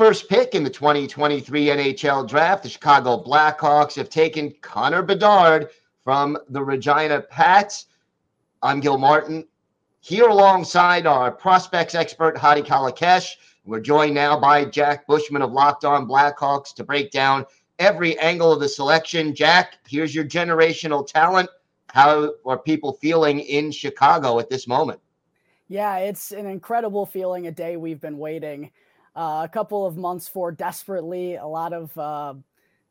first pick in the 2023 NHL draft, the Chicago Blackhawks have taken Connor Bedard from the Regina Pats. I'm Gil Martin here alongside our prospects expert, Hadi Kalakeche. We're joined now by Jack Bushman of Locked On Blackhawks to break down every angle of the selection. Jack, here's your generational talent. How are people feeling in Chicago at this moment? Yeah, it's an incredible feeling, a day we've been waiting uh, a couple of months for desperately. A lot of uh,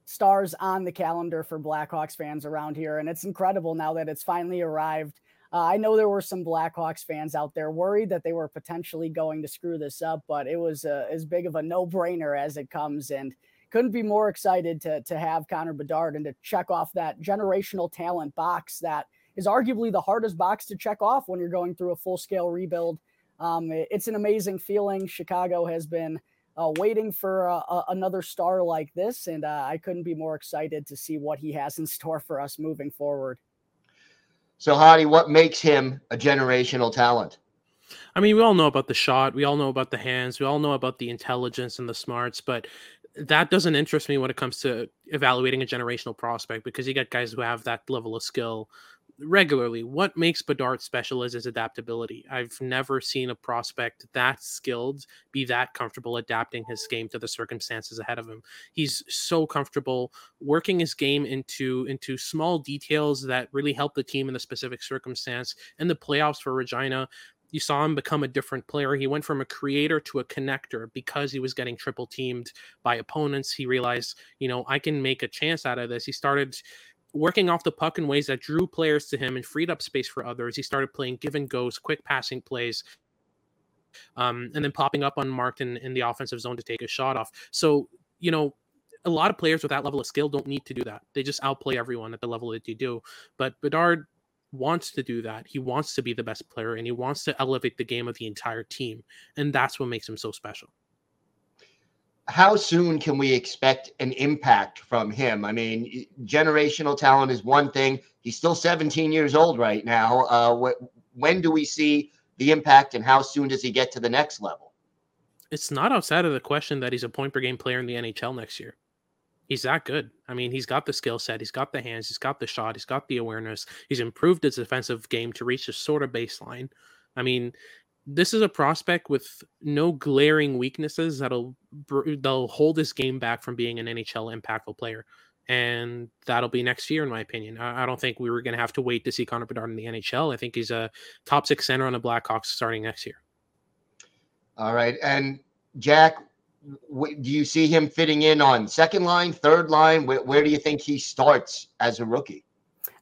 stars on the calendar for Blackhawks fans around here. And it's incredible now that it's finally arrived. Uh, I know there were some Blackhawks fans out there worried that they were potentially going to screw this up, but it was uh, as big of a no brainer as it comes. And couldn't be more excited to, to have Connor Bedard and to check off that generational talent box that – is arguably the hardest box to check off when you're going through a full scale rebuild. Um, it's an amazing feeling. Chicago has been uh, waiting for uh, another star like this, and uh, I couldn't be more excited to see what he has in store for us moving forward. So, Hadi, what makes him a generational talent? I mean, we all know about the shot, we all know about the hands, we all know about the intelligence and the smarts, but that doesn't interest me when it comes to evaluating a generational prospect because you got guys who have that level of skill regularly. What makes Bedard special is his adaptability. I've never seen a prospect that skilled be that comfortable adapting his game to the circumstances ahead of him. He's so comfortable working his game into into small details that really help the team in the specific circumstance. In the playoffs for Regina, you saw him become a different player. He went from a creator to a connector because he was getting triple teamed by opponents. He realized, you know, I can make a chance out of this. He started working off the puck in ways that drew players to him and freed up space for others. He started playing give and goes, quick passing plays, um, and then popping up unmarked in, in the offensive zone to take a shot off. So, you know, a lot of players with that level of skill don't need to do that. They just outplay everyone at the level that you do. But Bedard wants to do that. He wants to be the best player and he wants to elevate the game of the entire team. And that's what makes him so special how soon can we expect an impact from him? I mean, generational talent is one thing. He's still 17 years old right now. Uh, wh- when do we see the impact, and how soon does he get to the next level? It's not outside of the question that he's a point per game player in the NHL next year. He's that good. I mean, he's got the skill set, he's got the hands, he's got the shot, he's got the awareness. He's improved his defensive game to reach a sort of baseline. I mean, this is a prospect with no glaring weaknesses that'll they'll hold this game back from being an NHL impactful player, and that'll be next year, in my opinion. I, I don't think we were going to have to wait to see Connor Bedard in the NHL. I think he's a top six center on the Blackhawks starting next year. All right, and Jack, w- do you see him fitting in on second line, third line? Where, where do you think he starts as a rookie?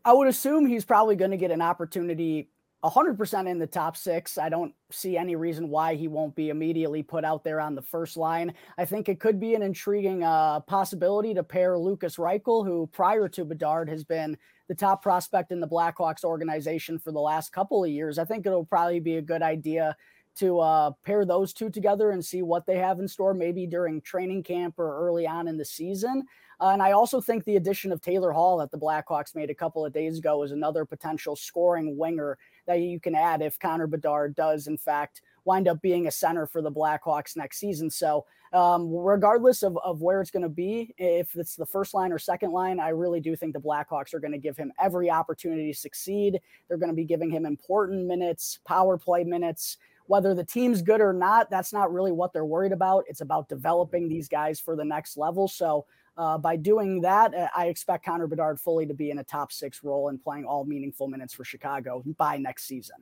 I would assume he's probably going to get an opportunity 100% in the top six. I don't see any reason why he won't be immediately put out there on the first line. I think it could be an intriguing uh, possibility to pair Lucas Reichel, who prior to Bedard has been the top prospect in the Blackhawks organization for the last couple of years. I think it'll probably be a good idea to uh, pair those two together and see what they have in store, maybe during training camp or early on in the season. Uh, and I also think the addition of Taylor Hall that the Blackhawks made a couple of days ago is another potential scoring winger that you can add if Connor Bedard does, in fact, wind up being a center for the Blackhawks next season. So, um, regardless of, of where it's going to be, if it's the first line or second line, I really do think the Blackhawks are going to give him every opportunity to succeed. They're going to be giving him important minutes, power play minutes. Whether the team's good or not, that's not really what they're worried about. It's about developing these guys for the next level. So, uh, by doing that, uh, I expect Connor Bedard fully to be in a top six role and playing all meaningful minutes for Chicago by next season.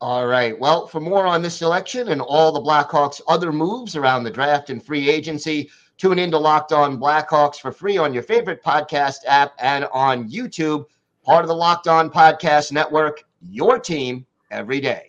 All right. Well, for more on this selection and all the Blackhawks' other moves around the draft and free agency, tune in to Locked On Blackhawks for free on your favorite podcast app and on YouTube, part of the Locked On Podcast Network, your team every day.